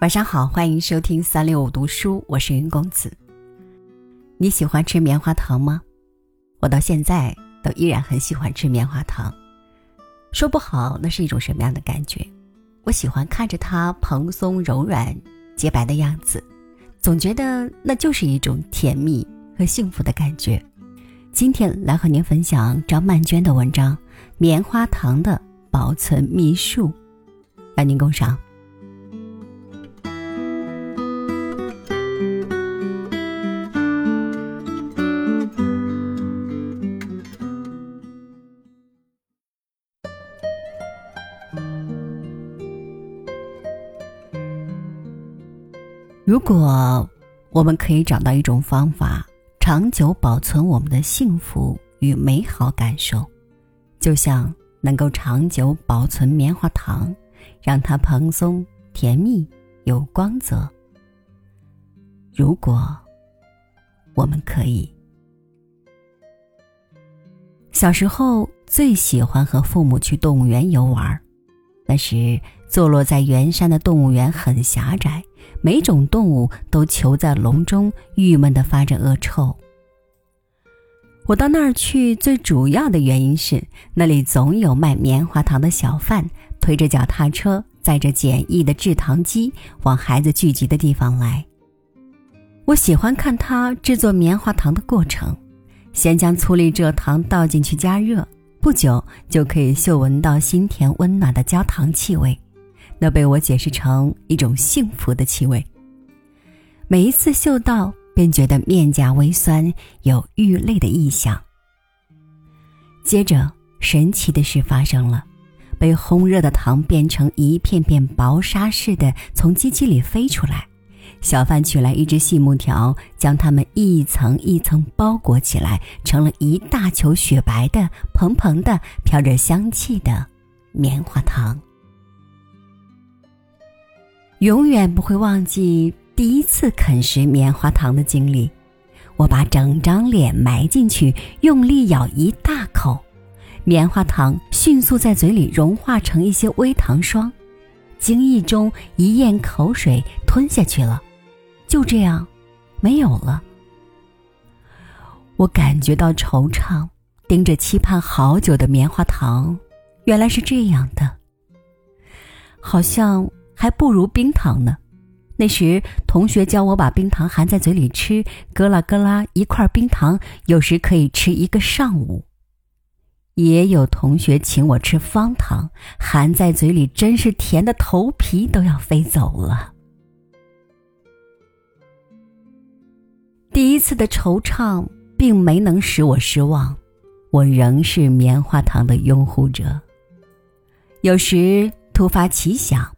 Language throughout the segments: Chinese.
晚上好，欢迎收听三六五读书，我是云公子。你喜欢吃棉花糖吗？我到现在都依然很喜欢吃棉花糖。说不好那是一种什么样的感觉？我喜欢看着它蓬松柔软、洁白的样子，总觉得那就是一种甜蜜和幸福的感觉。今天来和您分享张曼娟的文章《棉花糖的保存秘术》，邀您共赏。如果我们可以找到一种方法，长久保存我们的幸福与美好感受，就像能够长久保存棉花糖，让它蓬松、甜蜜、有光泽。如果我们可以，小时候最喜欢和父母去动物园游玩，那时坐落在圆山的动物园很狭窄。每种动物都囚在笼中，郁闷地发着恶臭。我到那儿去，最主要的原因是那里总有卖棉花糖的小贩推着脚踏车，载着简易的制糖机往孩子聚集的地方来。我喜欢看他制作棉花糖的过程，先将粗粒蔗糖倒进去加热，不久就可以嗅闻到新甜温暖的焦糖气味。那被我解释成一种幸福的气味。每一次嗅到，便觉得面颊微酸，有欲泪的意象。接着，神奇的事发生了，被烘热的糖变成一片片薄纱似的从机器里飞出来。小贩取来一只细木条，将它们一层一层包裹起来，成了一大球雪白的、蓬蓬的、飘着香气的棉花糖。永远不会忘记第一次啃食棉花糖的经历。我把整张脸埋进去，用力咬一大口，棉花糖迅速在嘴里融化成一些微糖霜，惊异中一咽口水吞下去了，就这样，没有了。我感觉到惆怅，盯着期盼好久的棉花糖，原来是这样的，好像。还不如冰糖呢。那时同学教我把冰糖含在嘴里吃，咯啦咯啦，一块冰糖有时可以吃一个上午。也有同学请我吃方糖，含在嘴里真是甜的头皮都要飞走了。第一次的惆怅并没能使我失望，我仍是棉花糖的拥护者。有时突发奇想。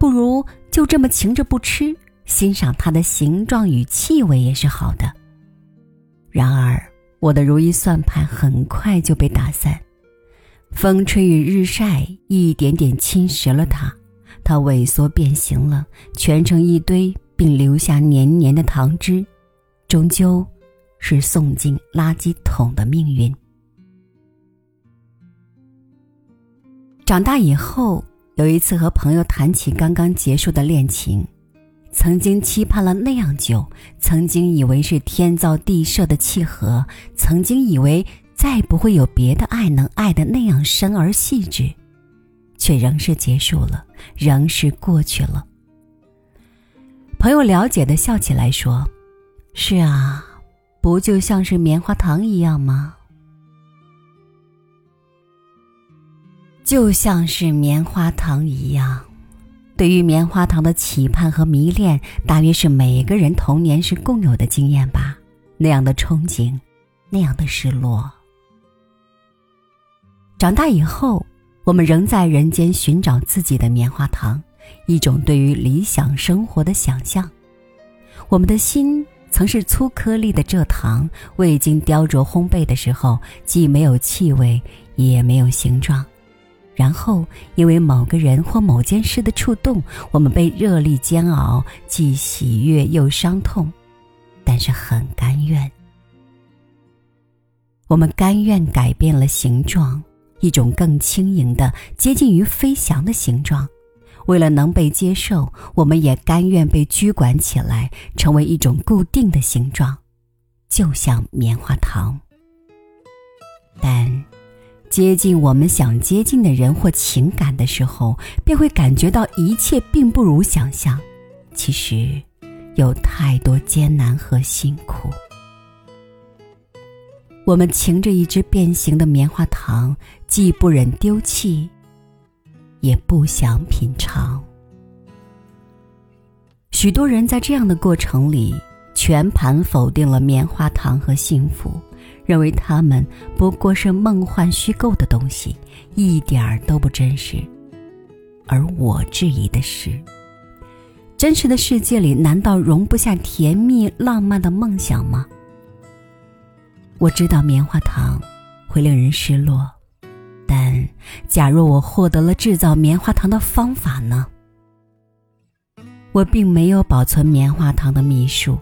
不如就这么噙着不吃，欣赏它的形状与气味也是好的。然而，我的如意算盘很快就被打散，风吹与日晒一点点侵蚀了它，它萎缩变形了，蜷成一堆，并留下黏黏的糖汁，终究是送进垃圾桶的命运。长大以后。有一次和朋友谈起刚刚结束的恋情，曾经期盼了那样久，曾经以为是天造地设的契合，曾经以为再不会有别的爱能爱的那样深而细致，却仍是结束了，仍是过去了。朋友了解的笑起来说：“是啊，不就像是棉花糖一样吗？”就像是棉花糖一样，对于棉花糖的期盼和迷恋，大约是每个人童年时共有的经验吧。那样的憧憬，那样的失落。长大以后，我们仍在人间寻找自己的棉花糖，一种对于理想生活的想象。我们的心曾是粗颗粒的蔗糖，未经雕琢烘焙的时候，既没有气味，也没有形状。然后，因为某个人或某件事的触动，我们被热力煎熬，既喜悦又伤痛，但是很甘愿。我们甘愿改变了形状，一种更轻盈的、接近于飞翔的形状。为了能被接受，我们也甘愿被拘管起来，成为一种固定的形状，就像棉花糖。但接近我们想接近的人或情感的时候，便会感觉到一切并不如想象。其实，有太多艰难和辛苦。我们擎着一只变形的棉花糖，既不忍丢弃，也不想品尝。许多人在这样的过程里，全盘否定了棉花糖和幸福，认为它们不过是梦幻虚构的东西，一点儿都不真实。而我质疑的是，真实的世界里难道容不下甜蜜浪漫的梦想吗？我知道棉花糖会令人失落，但假若我获得了制造棉花糖的方法呢？我并没有保存棉花糖的秘术，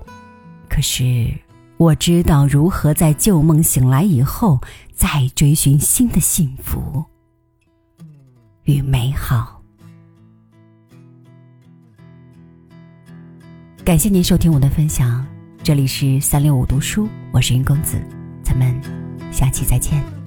可是我知道如何在旧梦醒来以后，再追寻新的幸福与美好。感谢您收听我的分享，这里是三六五读书，我是云公子。咱们下期再见。